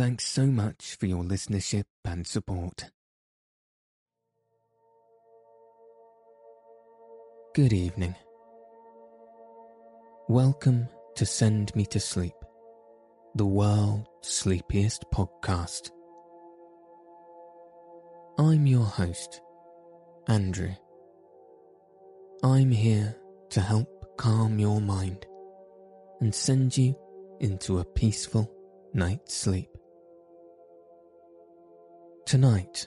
Thanks so much for your listenership and support. Good evening. Welcome to Send Me to Sleep, the world's sleepiest podcast. I'm your host, Andrew. I'm here to help calm your mind and send you into a peaceful night's sleep. Tonight,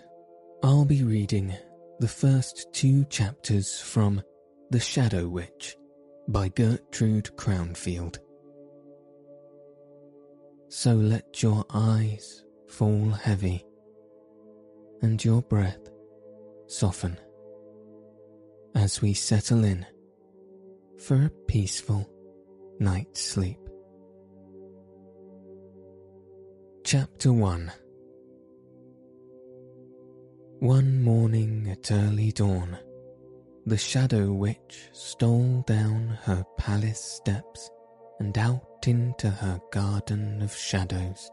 I'll be reading the first two chapters from The Shadow Witch by Gertrude Crownfield. So let your eyes fall heavy and your breath soften as we settle in for a peaceful night's sleep. Chapter 1 one morning at early dawn, the Shadow Witch stole down her palace steps and out into her garden of shadows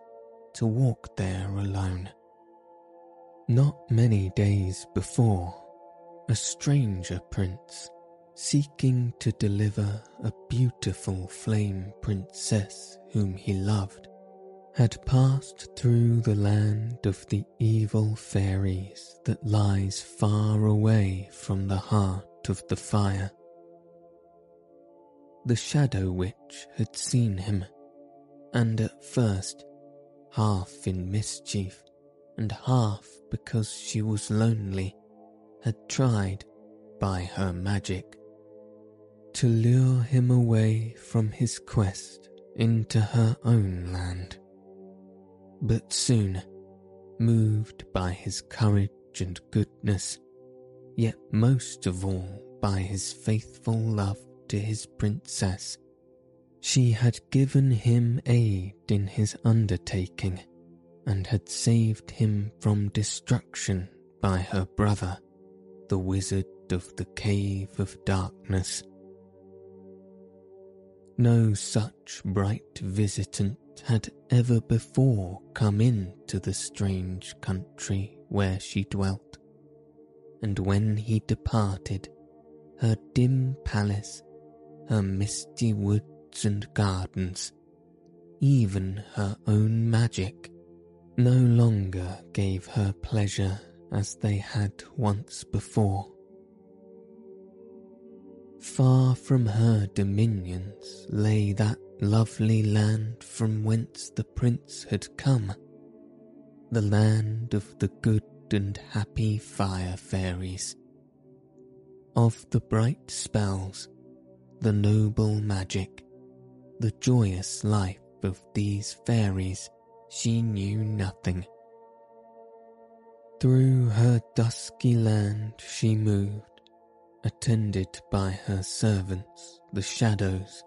to walk there alone. Not many days before, a stranger prince, seeking to deliver a beautiful flame princess whom he loved, had passed through the land of the evil fairies that lies far away from the heart of the fire. The Shadow Witch had seen him, and at first, half in mischief and half because she was lonely, had tried, by her magic, to lure him away from his quest into her own land but soon, moved by his courage and goodness, yet most of all by his faithful love to his princess, she had given him aid in his undertaking and had saved him from destruction by her brother, the wizard of the Cave of Darkness. No such bright visitant had ever before come into the strange country where she dwelt, and when he departed, her dim palace, her misty woods and gardens, even her own magic, no longer gave her pleasure as they had once before. Far from her dominions lay that lovely land from whence the prince had come, the land of the good and happy fire fairies. Of the bright spells, the noble magic, the joyous life of these fairies, she knew nothing. Through her dusky land she moved, attended by her servants, the shadows,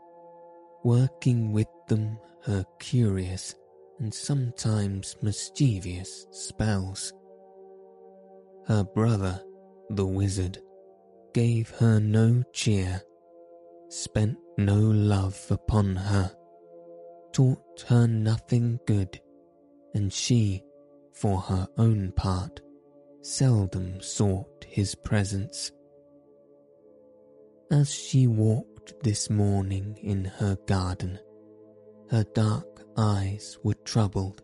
working with them her curious and sometimes mischievous spells. Her brother, the wizard, gave her no cheer, spent no love upon her, taught her nothing good, and she, for her own part, seldom sought his presence. As she walked this morning in her garden. Her dark eyes were troubled,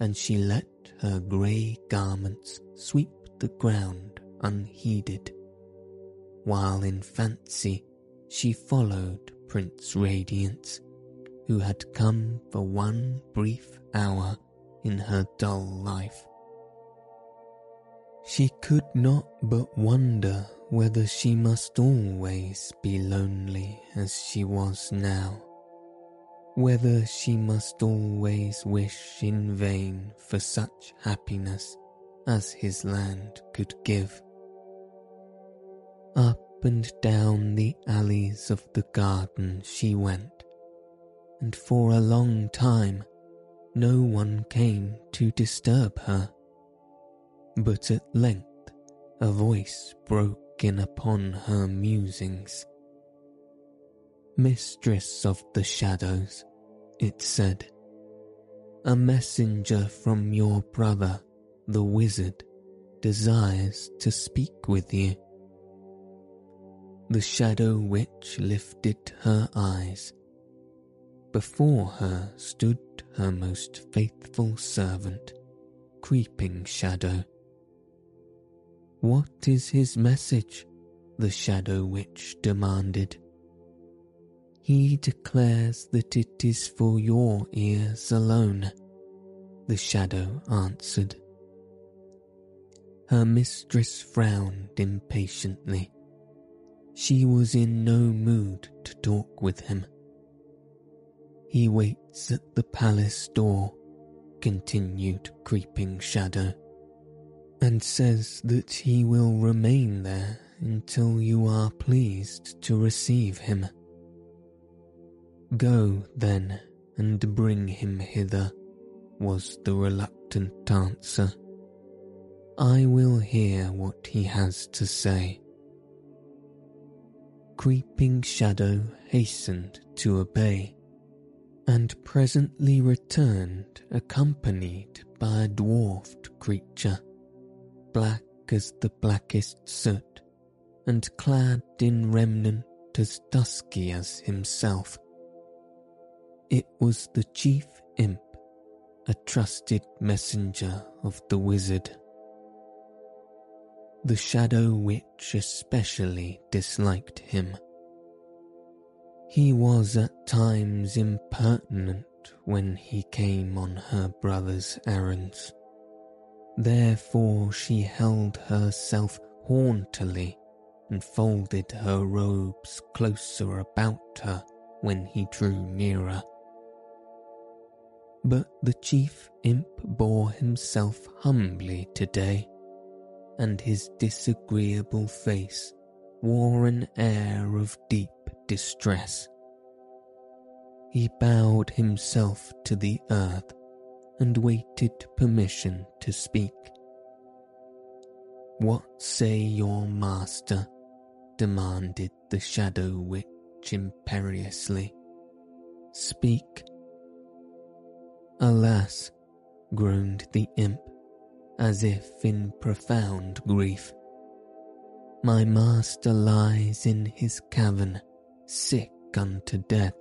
and she let her grey garments sweep the ground unheeded, while in fancy she followed Prince Radiance, who had come for one brief hour in her dull life. She could not but wonder whether she must always be lonely as she was now. whether she must always wish in vain for such happiness as his land could give. Up and down the alleys of the garden she went, and for a long time no one came to disturb her. But at length a voice broke in upon her musings. Mistress of the shadows, it said, a messenger from your brother, the wizard, desires to speak with you. The shadow witch lifted her eyes. Before her stood her most faithful servant, Creeping Shadow. What is his message? the Shadow Witch demanded. He declares that it is for your ears alone, the Shadow answered. Her mistress frowned impatiently. She was in no mood to talk with him. He waits at the palace door, continued Creeping Shadow and says that he will remain there until you are pleased to receive him. Go, then, and bring him hither, was the reluctant answer. I will hear what he has to say. Creeping Shadow hastened to obey, and presently returned accompanied by a dwarfed creature black as the blackest soot, and clad in remnant as dusky as himself. It was the chief imp, a trusted messenger of the wizard. The shadow witch especially disliked him. He was at times impertinent when he came on her brother's errands Therefore she held herself hauntily and folded her robes closer about her when he drew nearer. But the chief imp bore himself humbly today, and his disagreeable face wore an air of deep distress. He bowed himself to the earth and waited permission to speak. What say your master? demanded the shadow witch imperiously. Speak. Alas, groaned the imp, as if in profound grief. My master lies in his cavern, sick unto death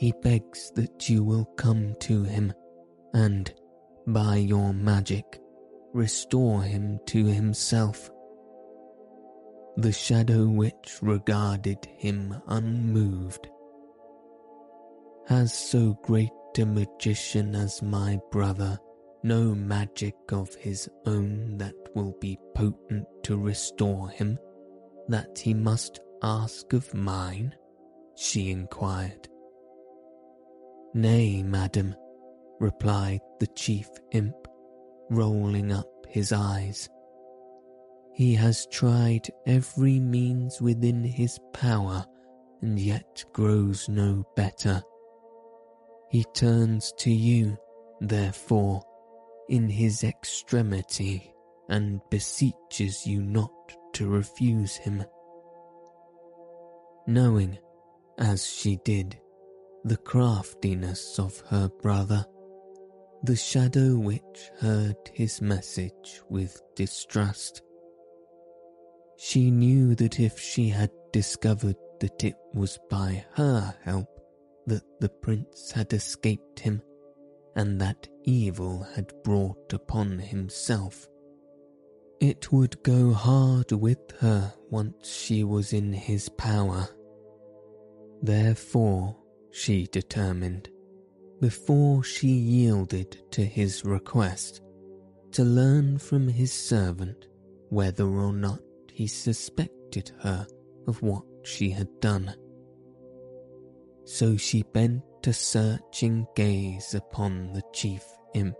he begs that you will come to him and, by your magic, restore him to himself. The Shadow Witch regarded him unmoved. Has so great a magician as my brother no magic of his own that will be potent to restore him, that he must ask of mine? she inquired. Nay, madam, replied the chief imp, rolling up his eyes. He has tried every means within his power and yet grows no better. He turns to you, therefore, in his extremity and beseeches you not to refuse him. Knowing, as she did, the craftiness of her brother, the shadow witch heard his message with distrust. She knew that if she had discovered that it was by her help that the prince had escaped him, and that evil had brought upon himself, it would go hard with her once she was in his power. Therefore, she determined, before she yielded to his request, to learn from his servant whether or not he suspected her of what she had done. So she bent a searching gaze upon the chief imp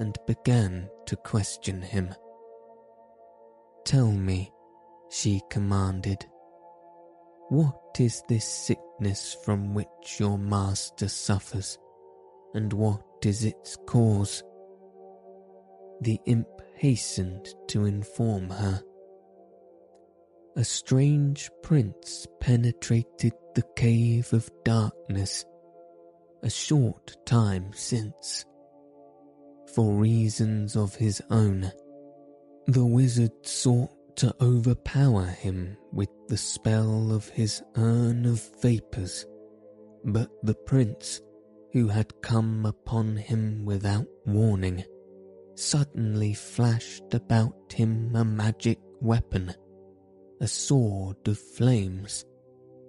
and began to question him. Tell me, she commanded, what is this sickness from which your master suffers, and what is its cause? The imp hastened to inform her. A strange prince penetrated the cave of darkness a short time since. For reasons of his own, the wizard sought to overpower him with the spell of his urn of vapours, but the prince, who had come upon him without warning, suddenly flashed about him a magic weapon, a sword of flames,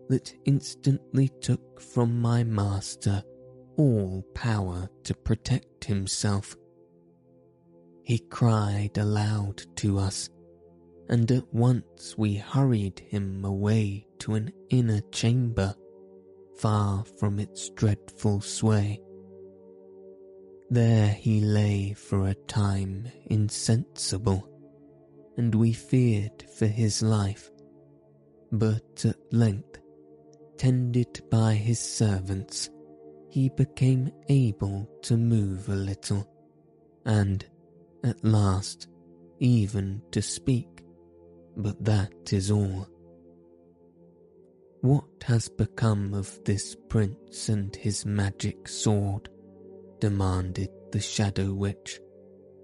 that instantly took from my master all power to protect himself. He cried aloud to us, and at once we hurried him away to an inner chamber, far from its dreadful sway. There he lay for a time insensible, and we feared for his life. But at length, tended by his servants, he became able to move a little, and, at last, even to speak, but that is all. What has become of this prince and his magic sword? demanded the Shadow Witch,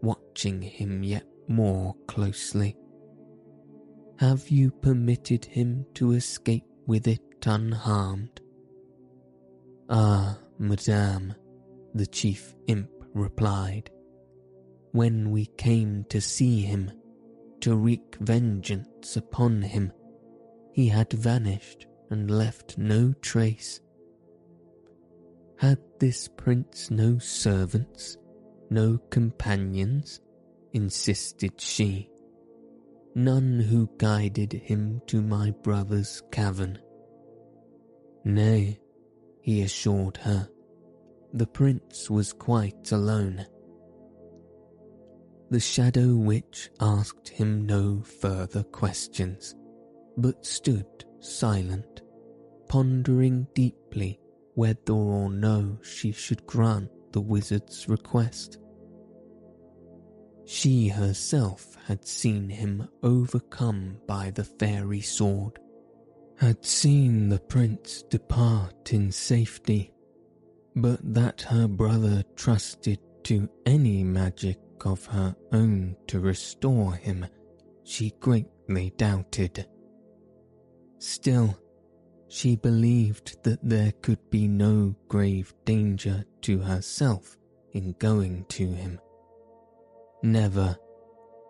watching him yet more closely. Have you permitted him to escape with it unharmed? Ah, madame, the chief imp replied. When we came to see him, to wreak vengeance upon him, he had vanished and left no trace. Had this prince no servants, no companions? insisted she. None who guided him to my brother's cavern. Nay, he assured her, the prince was quite alone. The shadow witch asked him no further questions, but stood silent, pondering deeply whether or no she should grant the wizard's request. She herself had seen him overcome by the fairy sword, had seen the prince depart in safety, but that her brother trusted to any magic of her own to restore him, she greatly doubted. Still, she believed that there could be no grave danger to herself in going to him. Never,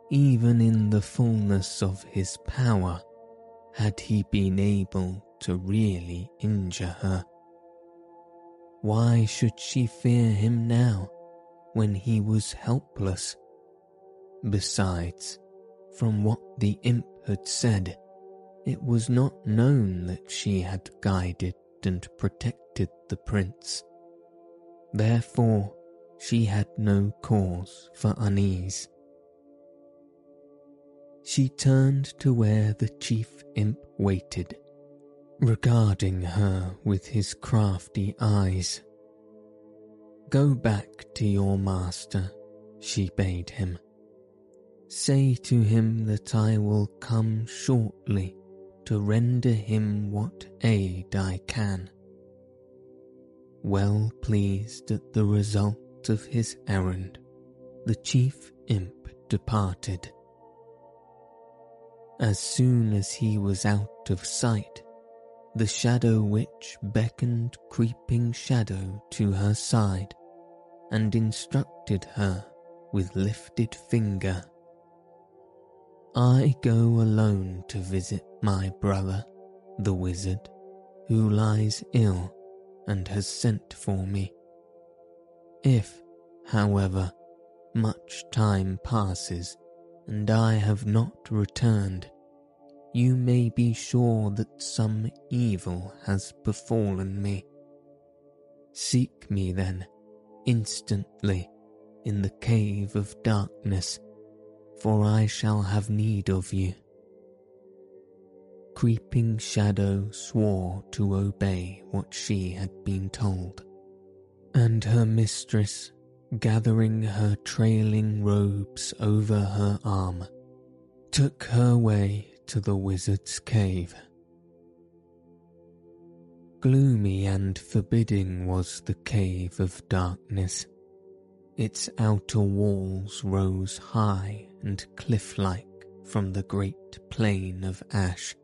even in the fullness of his power, had he been able to really injure her. Why should she fear him now, when he was helpless? Besides, from what the imp had said, it was not known that she had guided and protected the prince. Therefore, she had no cause for unease. She turned to where the chief imp waited, regarding her with his crafty eyes. Go back to your master, she bade him. Say to him that I will come shortly to render him what aid I can. Well pleased at the result of his errand, the chief imp departed. As soon as he was out of sight, the shadow witch beckoned Creeping Shadow to her side and instructed her with lifted finger I go alone to visit my brother, the wizard, who lies ill and has sent for me. If, however, much time passes and I have not returned, you may be sure that some evil has befallen me Seek me then, instantly, in the cave of darkness, for I shall have need of you. Creeping Shadow swore to obey what she had been told, and her mistress, gathering her trailing robes over her arm, took her way to the wizard's cave. Gloomy and forbidding was the cave of darkness. Its outer walls rose high and cliff-like from the great plain of ash,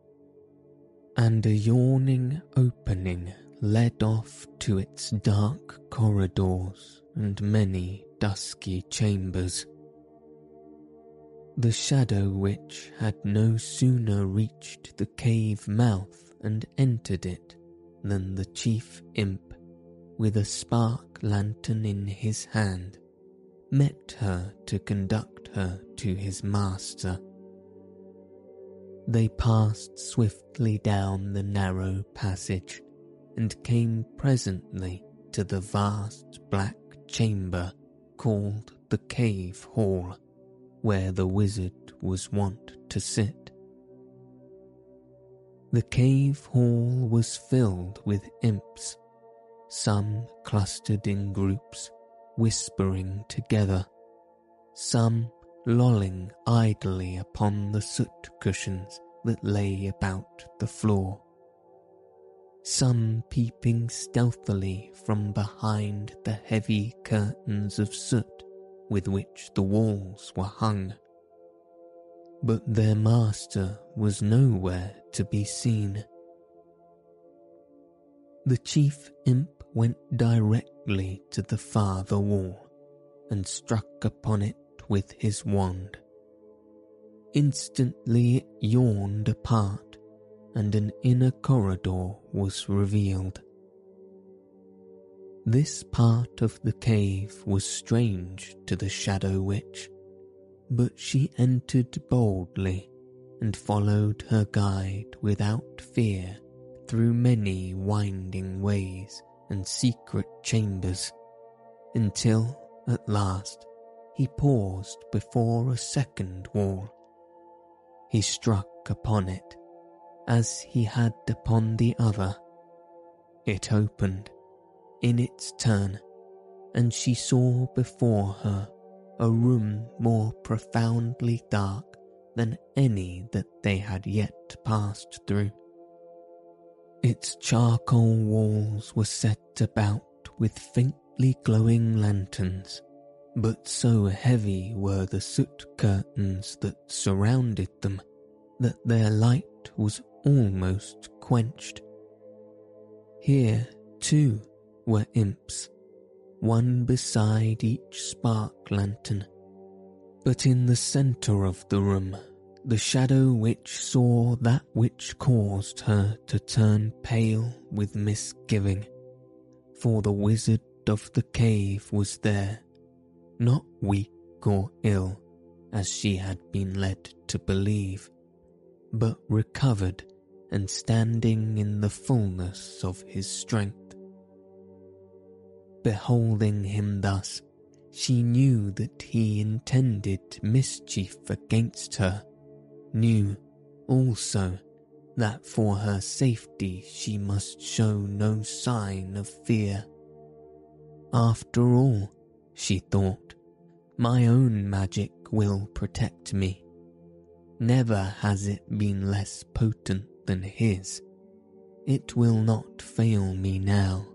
and a yawning opening led off to its dark corridors and many dusky chambers. The Shadow Witch had no sooner reached the cave mouth and entered it than the chief imp, with a spark lantern in his hand, met her to conduct her to his master. They passed swiftly down the narrow passage and came presently to the vast black chamber called the Cave Hall, where the wizard was wont to sit. The cave hall was filled with imps, some clustered in groups, whispering together, some lolling idly upon the soot cushions that lay about the floor, some peeping stealthily from behind the heavy curtains of soot with which the walls were hung but their master was nowhere to be seen. The chief imp went directly to the farther wall and struck upon it with his wand. Instantly it yawned apart, and an inner corridor was revealed. This part of the cave was strange to the Shadow Witch but she entered boldly and followed her guide without fear through many winding ways and secret chambers, until, at last, he paused before a second wall. He struck upon it, as he had upon the other. It opened, in its turn, and she saw before her a room more profoundly dark than any that they had yet passed through. Its charcoal walls were set about with faintly glowing lanterns, but so heavy were the soot curtains that surrounded them that their light was almost quenched. Here, too, were imps one beside each spark lantern. But in the centre of the room, the Shadow Witch saw that which caused her to turn pale with misgiving, for the wizard of the cave was there, not weak or ill, as she had been led to believe, but recovered and standing in the fullness of his strength. Beholding him thus, she knew that he intended mischief against her, knew also that for her safety she must show no sign of fear. After all, she thought, my own magic will protect me. Never has it been less potent than his. It will not fail me now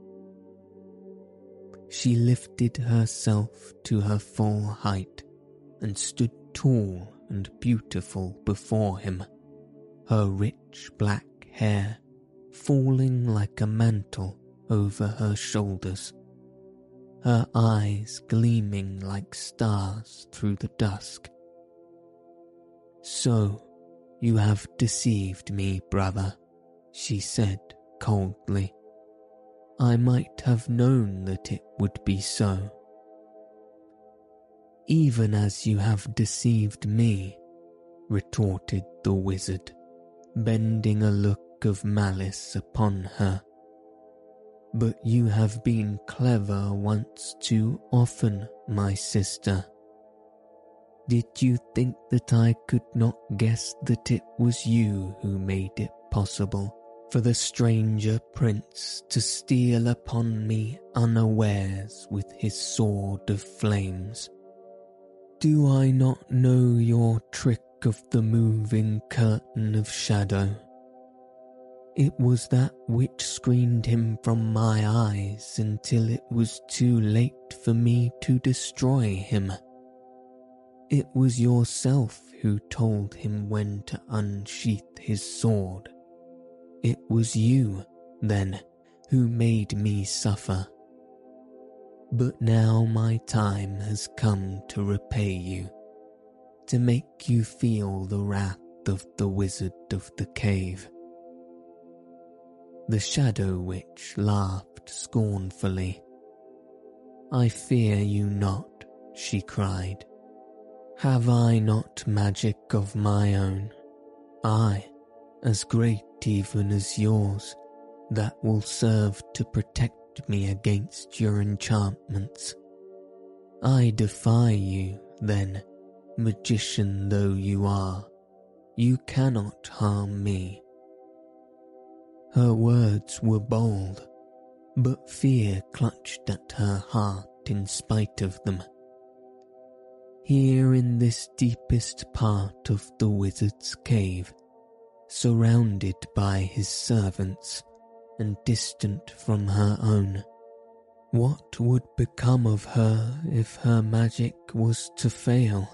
she lifted herself to her full height and stood tall and beautiful before him, her rich black hair falling like a mantle over her shoulders, her eyes gleaming like stars through the dusk. So, you have deceived me, brother, she said coldly. I might have known that it would be so. Even as you have deceived me, retorted the wizard, bending a look of malice upon her. But you have been clever once too often, my sister. Did you think that I could not guess that it was you who made it possible for the stranger prince to steal upon me unawares with his sword of flames? Do I not know your trick of the moving curtain of shadow? It was that which screened him from my eyes until it was too late for me to destroy him. It was yourself who told him when to unsheath his sword. It was you, then, who made me suffer. But now my time has come to repay you, to make you feel the wrath of the wizard of the cave. The Shadow Witch laughed scornfully. I fear you not, she cried. Have I not magic of my own? I, as great even as yours, that will serve to protect me against your enchantments. I defy you, then, magician though you are. You cannot harm me. Her words were bold, but fear clutched at her heart in spite of them. Here in this deepest part of the wizard's cave, surrounded by his servants and distant from her own, what would become of her if her magic was to fail?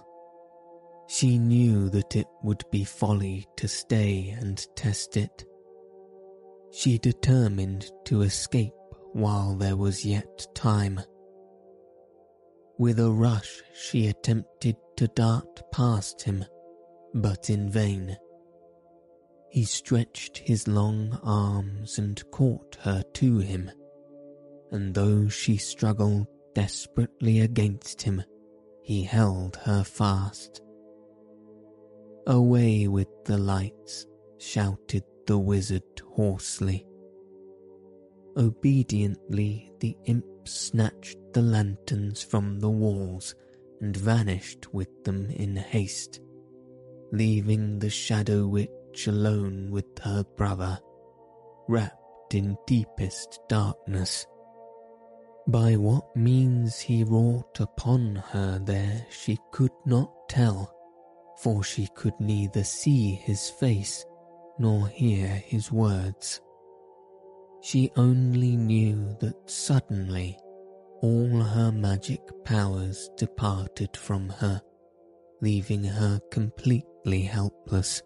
She knew that it would be folly to stay and test it. She determined to escape while there was yet time. With a rush, she attempted to dart past him, but in vain. He stretched his long arms and caught her to him, and though she struggled desperately against him, he held her fast. Away with the lights, shouted the wizard hoarsely. Obediently, the imp snatched the lanterns from the walls and vanished with them in haste, leaving the shadow witch alone with her brother, wrapped in deepest darkness. By what means he wrought upon her there she could not tell, for she could neither see his face nor hear his words. She only knew that suddenly all her magic powers departed from her, leaving her completely helpless.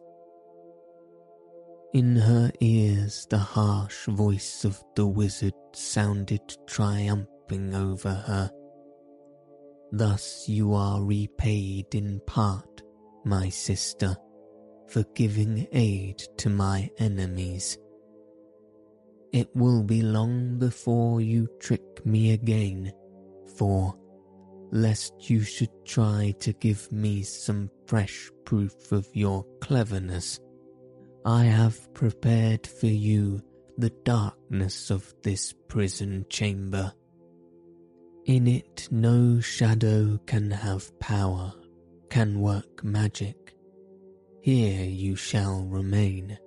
In her ears, the harsh voice of the wizard sounded triumphing over her. Thus you are repaid in part, my sister, for giving aid to my enemies. It will be long before you trick me again, for, lest you should try to give me some fresh proof of your cleverness, I have prepared for you the darkness of this prison chamber. In it no shadow can have power, can work magic. Here you shall remain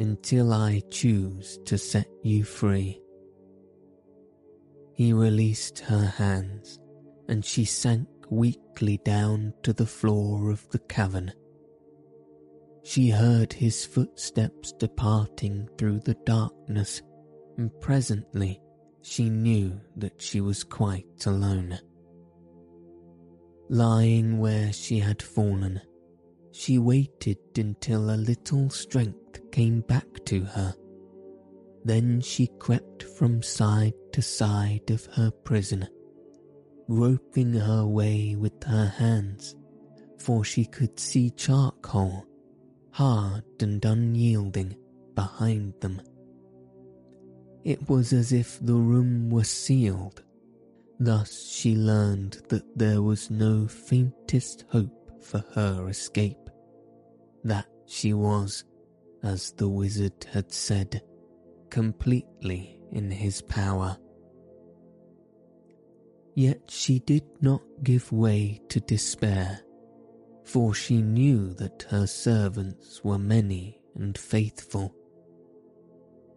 until I choose to set you free. He released her hands, and she sank weakly down to the floor of the cavern. She heard his footsteps departing through the darkness, and presently she knew that she was quite alone. Lying where she had fallen, she waited until a little strength came back to her. Then she crept from side to side of her prison, groping her way with her hands, for she could see charcoal, hard and unyielding, behind them. It was as if the room were sealed. Thus she learned that there was no faintest hope for her escape, that she was, as the wizard had said, completely in his power. Yet she did not give way to despair, for she knew that her servants were many and faithful.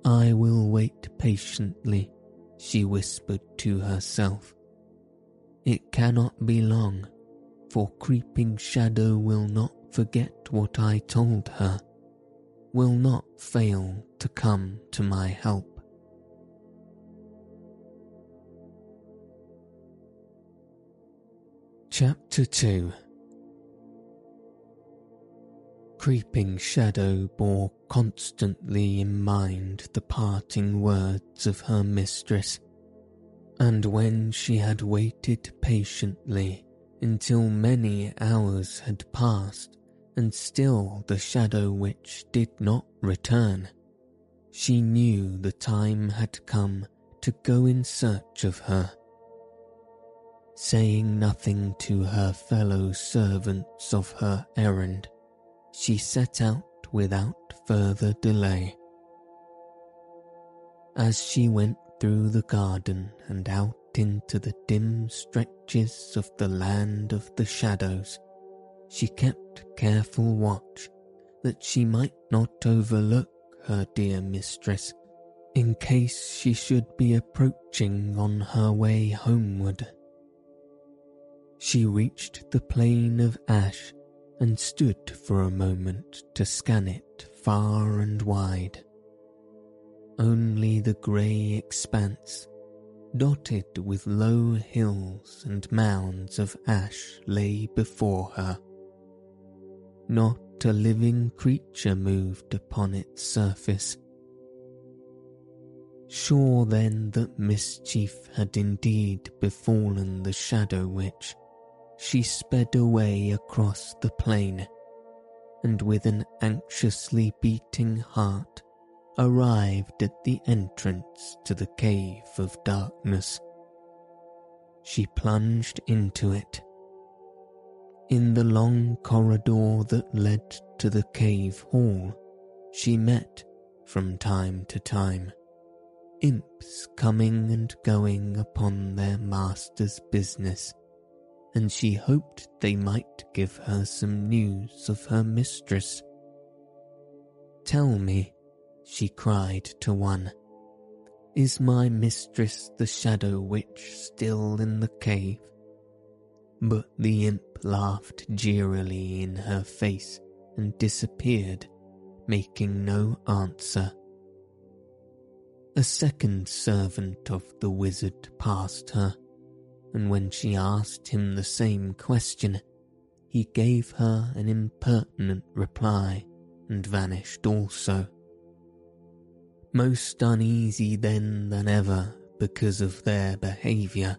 I will wait patiently, she whispered to herself. It cannot be long, for Creeping Shadow will not forget what I told her, will not fail to come to my help. Chapter 2 Creeping Shadow bore constantly in mind the parting words of her mistress, and when she had waited patiently until many hours had passed and still the Shadow Witch did not return, she knew the time had come to go in search of her Saying nothing to her fellow servants of her errand, she set out without further delay. As she went through the garden and out into the dim stretches of the land of the shadows, she kept careful watch that she might not overlook her dear mistress in case she should be approaching on her way homeward. She reached the plain of ash and stood for a moment to scan it far and wide. Only the grey expanse, dotted with low hills and mounds of ash, lay before her. Not a living creature moved upon its surface. Sure then that mischief had indeed befallen the Shadow Witch, she sped away across the plain, and with an anxiously beating heart arrived at the entrance to the cave of darkness. She plunged into it. In the long corridor that led to the cave hall, she met, from time to time, imps coming and going upon their master's business and she hoped they might give her some news of her mistress. Tell me, she cried to one, is my mistress the shadow witch still in the cave? But the imp laughed jeeringly in her face and disappeared, making no answer. A second servant of the wizard passed her and when she asked him the same question, he gave her an impertinent reply and vanished also. Most uneasy then than ever because of their behaviour,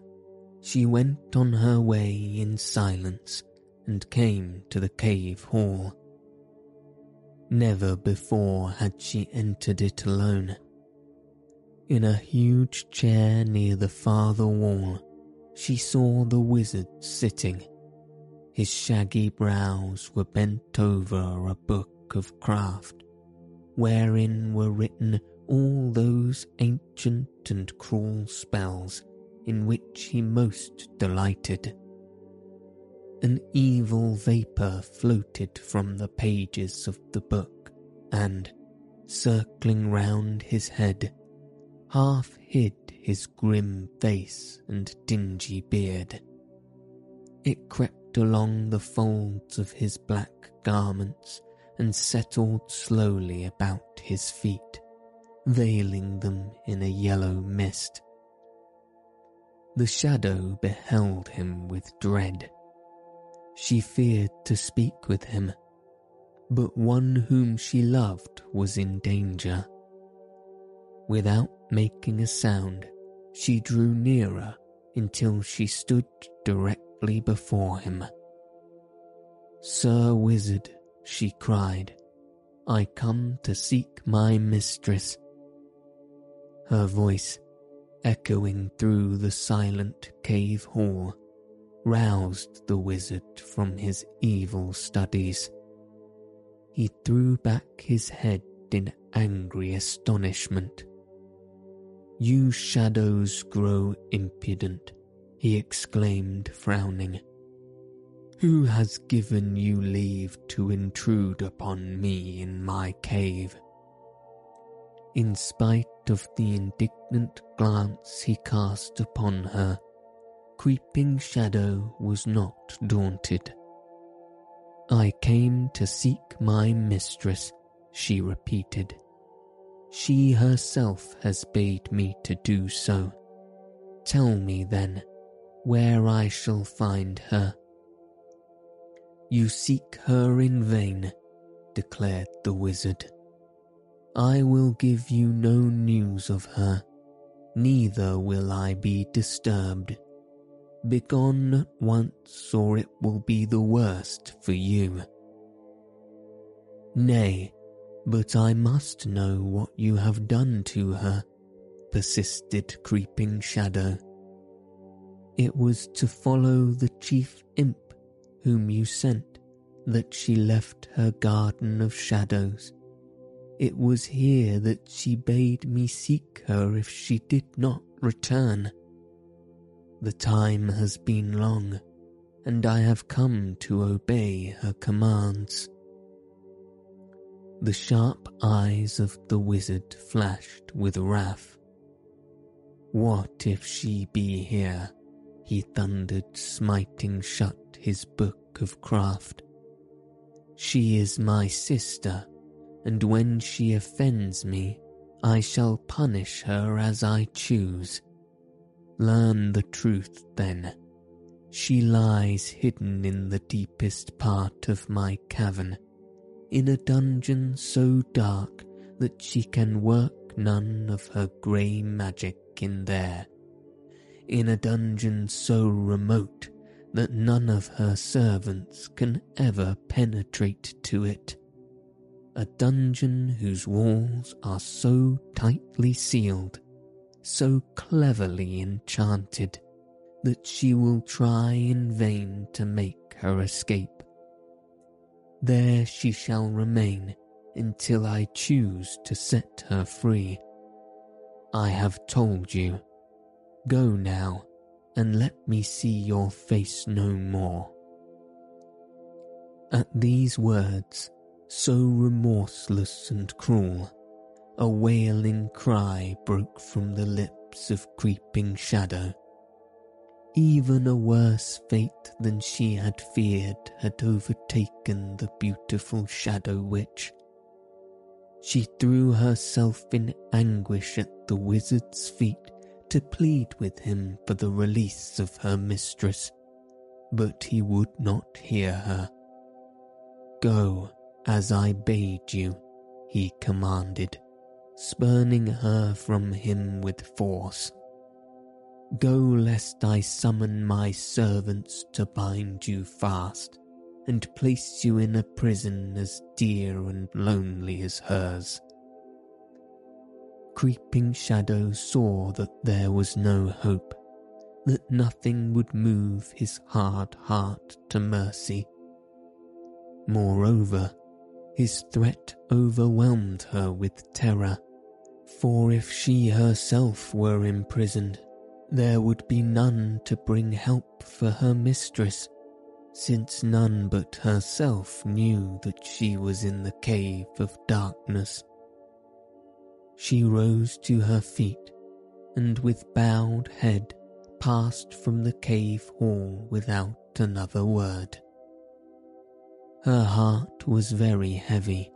she went on her way in silence and came to the cave hall. Never before had she entered it alone. In a huge chair near the farther wall, she saw the wizard sitting. His shaggy brows were bent over a book of craft, wherein were written all those ancient and cruel spells in which he most delighted. An evil vapour floated from the pages of the book, and, circling round his head, half hid his grim face and dingy beard. It crept along the folds of his black garments and settled slowly about his feet, veiling them in a yellow mist. The shadow beheld him with dread. She feared to speak with him, but one whom she loved was in danger. Without making a sound, she drew nearer until she stood directly before him. Sir Wizard, she cried, I come to seek my mistress. Her voice, echoing through the silent cave hall, roused the wizard from his evil studies. He threw back his head in angry astonishment You shadows grow impudent, he exclaimed, frowning. Who has given you leave to intrude upon me in my cave? In spite of the indignant glance he cast upon her, Creeping Shadow was not daunted. I came to seek my mistress, she repeated. She herself has bade me to do so. Tell me then where I shall find her. You seek her in vain, declared the wizard. I will give you no news of her, neither will I be disturbed. Begone at once, or it will be the worst for you. Nay, but I must know what you have done to her, persisted Creeping Shadow. It was to follow the chief imp whom you sent that she left her garden of shadows. It was here that she bade me seek her if she did not return. The time has been long, and I have come to obey her commands. The sharp eyes of the wizard flashed with wrath. What if she be here? he thundered, smiting shut his book of craft. She is my sister, and when she offends me, I shall punish her as I choose. Learn the truth then. She lies hidden in the deepest part of my cavern, in a dungeon so dark that she can work none of her grey magic in there, in a dungeon so remote that none of her servants can ever penetrate to it, a dungeon whose walls are so tightly sealed so cleverly enchanted that she will try in vain to make her escape. There she shall remain until I choose to set her free. I have told you. Go now, and let me see your face no more. At these words, so remorseless and cruel, a wailing cry broke from the lips of Creeping Shadow. Even a worse fate than she had feared had overtaken the beautiful Shadow Witch. She threw herself in anguish at the wizard's feet to plead with him for the release of her mistress, but he would not hear her. Go, as I bade you, he commanded spurning her from him with force. Go lest I summon my servants to bind you fast and place you in a prison as dear and lonely as hers. Creeping Shadow saw that there was no hope, that nothing would move his hard heart to mercy. Moreover, his threat overwhelmed her with terror, for if she herself were imprisoned, there would be none to bring help for her mistress, since none but herself knew that she was in the cave of darkness. She rose to her feet, and with bowed head passed from the cave hall without another word. Her heart was very heavy,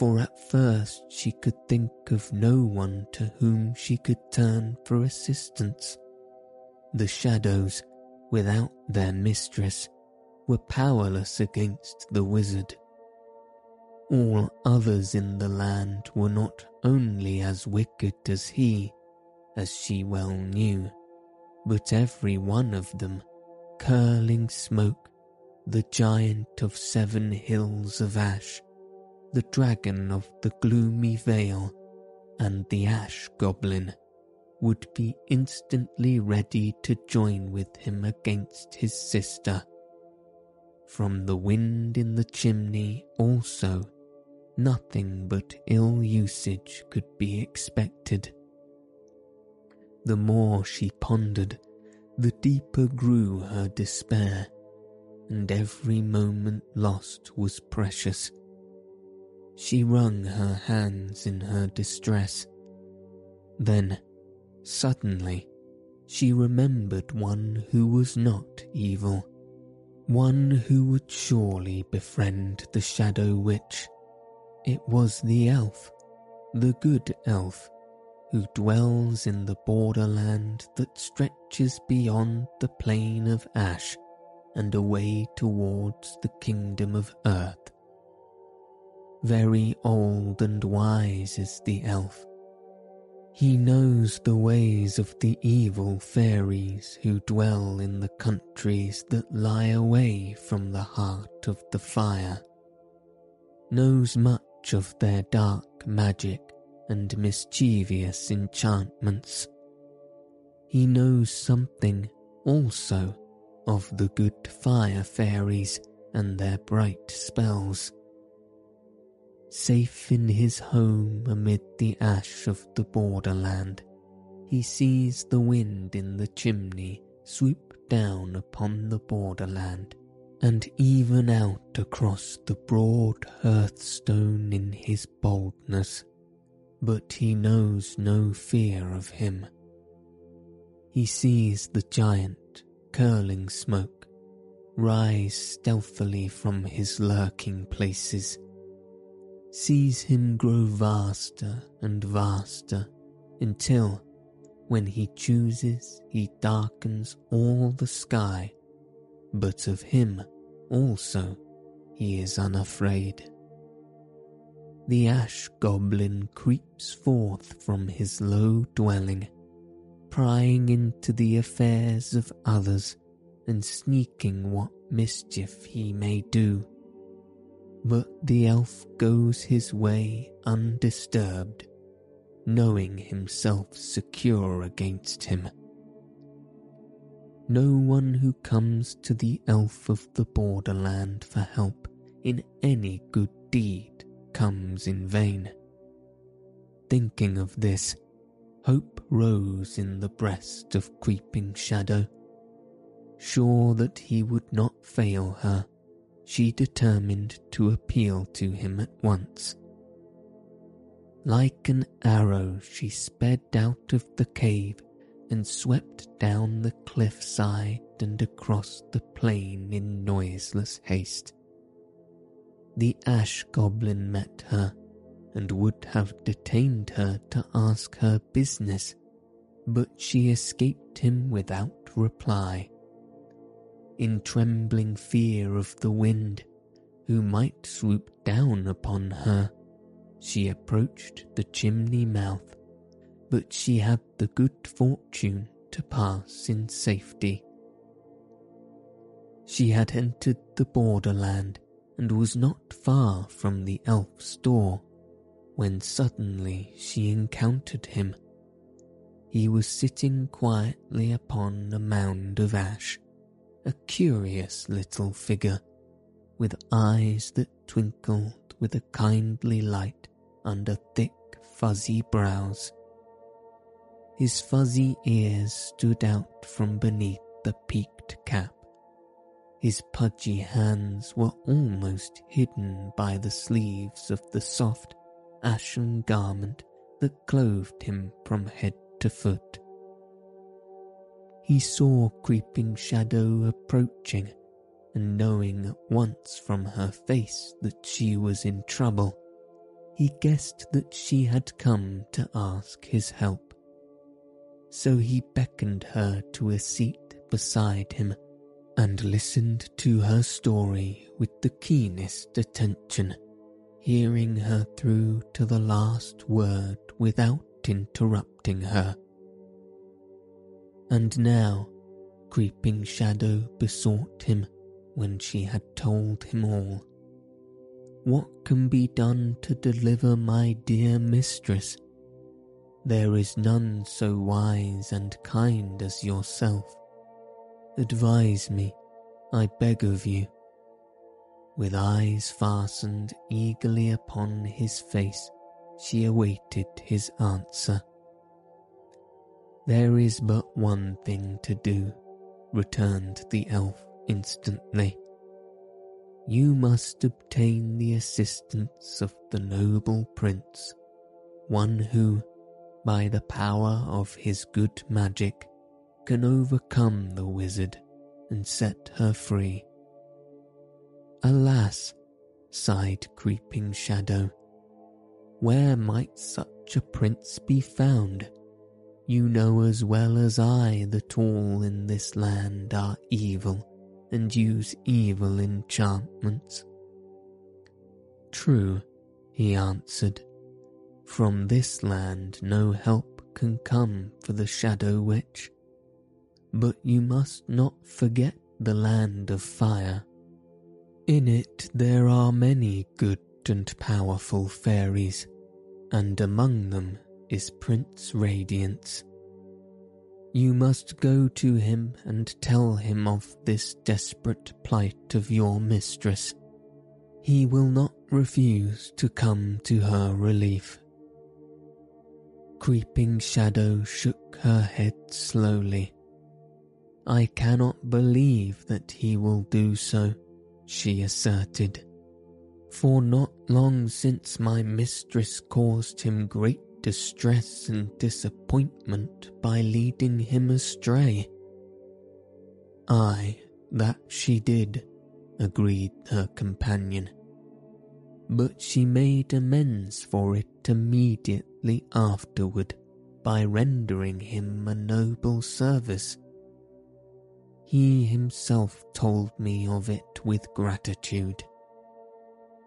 for at first she could think of no one to whom she could turn for assistance. The shadows, without their mistress, were powerless against the wizard. All others in the land were not only as wicked as he, as she well knew, but every one of them, curling smoke the giant of seven hills of ash, the dragon of the gloomy vale, and the ash goblin would be instantly ready to join with him against his sister. From the wind in the chimney also, nothing but ill usage could be expected. the more she pondered, the deeper grew her despair, and every moment lost was precious. She wrung her hands in her distress. Then, suddenly, she remembered one who was not evil, one who would surely befriend the Shadow Witch. It was the elf, the good elf, who dwells in the borderland that stretches beyond the plain of ash and away towards the kingdom of earth. Very old and wise is the elf. He knows the ways of the evil fairies who dwell in the countries that lie away from the heart of the fire, knows much of their dark magic and mischievous enchantments. He knows something also of the good fire fairies and their bright spells Safe in his home amid the ash of the borderland, he sees the wind in the chimney swoop down upon the borderland, and even out across the broad hearthstone in his boldness, but he knows no fear of him. He sees the giant, curling smoke, rise stealthily from his lurking places sees him grow vaster and vaster until, when he chooses, he darkens all the sky, but of him also he is unafraid. The ash goblin creeps forth from his low dwelling, prying into the affairs of others and sneaking what mischief he may do but the elf goes his way undisturbed, knowing himself secure against him. No one who comes to the elf of the borderland for help in any good deed comes in vain. Thinking of this, hope rose in the breast of Creeping Shadow. Sure that he would not fail her, she determined to appeal to him at once. Like an arrow, she sped out of the cave and swept down the cliffside and across the plain in noiseless haste. The ash goblin met her and would have detained her to ask her business, but she escaped him without reply in trembling fear of the wind, who might swoop down upon her. She approached the chimney mouth, but she had the good fortune to pass in safety. She had entered the borderland and was not far from the elf's door when suddenly she encountered him. He was sitting quietly upon a mound of ash a curious little figure, with eyes that twinkled with a kindly light under thick fuzzy brows. His fuzzy ears stood out from beneath the peaked cap. His pudgy hands were almost hidden by the sleeves of the soft, ashen garment that clothed him from head to foot. He saw Creeping Shadow approaching, and knowing at once from her face that she was in trouble, he guessed that she had come to ask his help. So he beckoned her to a seat beside him and listened to her story with the keenest attention, hearing her through to the last word without interrupting her. And now, creeping shadow besought him when she had told him all. What can be done to deliver my dear mistress? There is none so wise and kind as yourself. Advise me, I beg of you. With eyes fastened eagerly upon his face, she awaited his answer. There is but one thing to do, returned the elf instantly. You must obtain the assistance of the noble prince, one who, by the power of his good magic, can overcome the wizard and set her free. Alas, sighed Creeping Shadow, where might such a prince be found? You know as well as I that all in this land are evil and use evil enchantments. True, he answered, from this land no help can come for the Shadow Witch. But you must not forget the land of fire. In it there are many good and powerful fairies, and among them is Prince Radiance. You must go to him and tell him of this desperate plight of your mistress. He will not refuse to come to her relief. Creeping Shadow shook her head slowly. I cannot believe that he will do so, she asserted, for not long since my mistress caused him great distress and disappointment by leading him astray. Ay, that she did, agreed her companion but she made amends for it immediately afterward by rendering him a noble service. He himself told me of it with gratitude.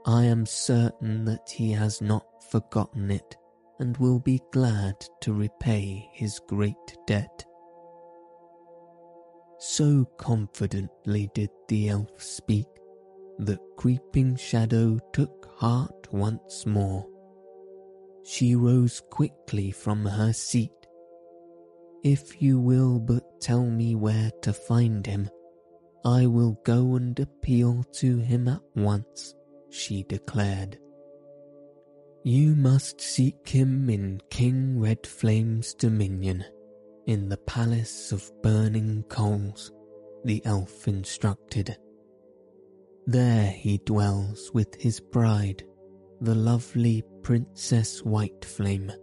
I am certain that he has not forgotten it and will be glad to repay his great debt. So confidently did the elf speak that Creeping Shadow took heart once more. She rose quickly from her seat. If you will but tell me where to find him, I will go and appeal to him at once, she declared. You must seek him in King Red Flame's dominion, in the Palace of Burning Coals, the elf instructed. There he dwells with his bride, the lovely Princess White Flame,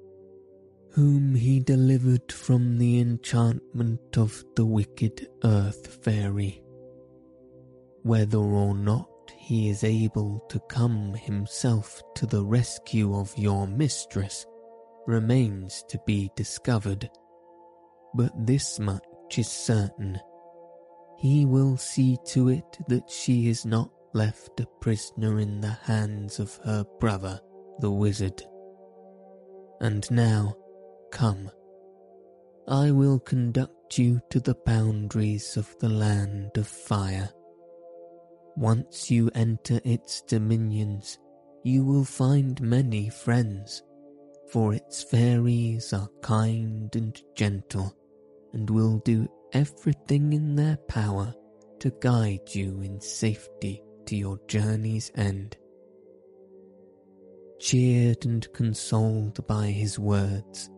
whom he delivered from the enchantment of the wicked Earth Fairy. Whether or not he is able to come himself to the rescue of your mistress remains to be discovered, but this much is certain he will see to it that she is not left a prisoner in the hands of her brother, the wizard. And now, come. I will conduct you to the boundaries of the land of fire. Once you enter its dominions, you will find many friends, for its fairies are kind and gentle, and will do everything in their power to guide you in safety to your journey's end. Cheered and consoled by his words,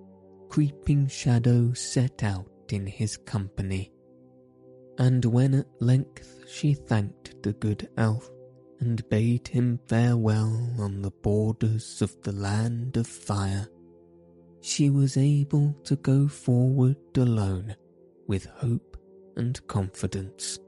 Creeping Shadow set out in his company. And when at length she thanked the good elf and bade him farewell on the borders of the land of fire, she was able to go forward alone with hope and confidence.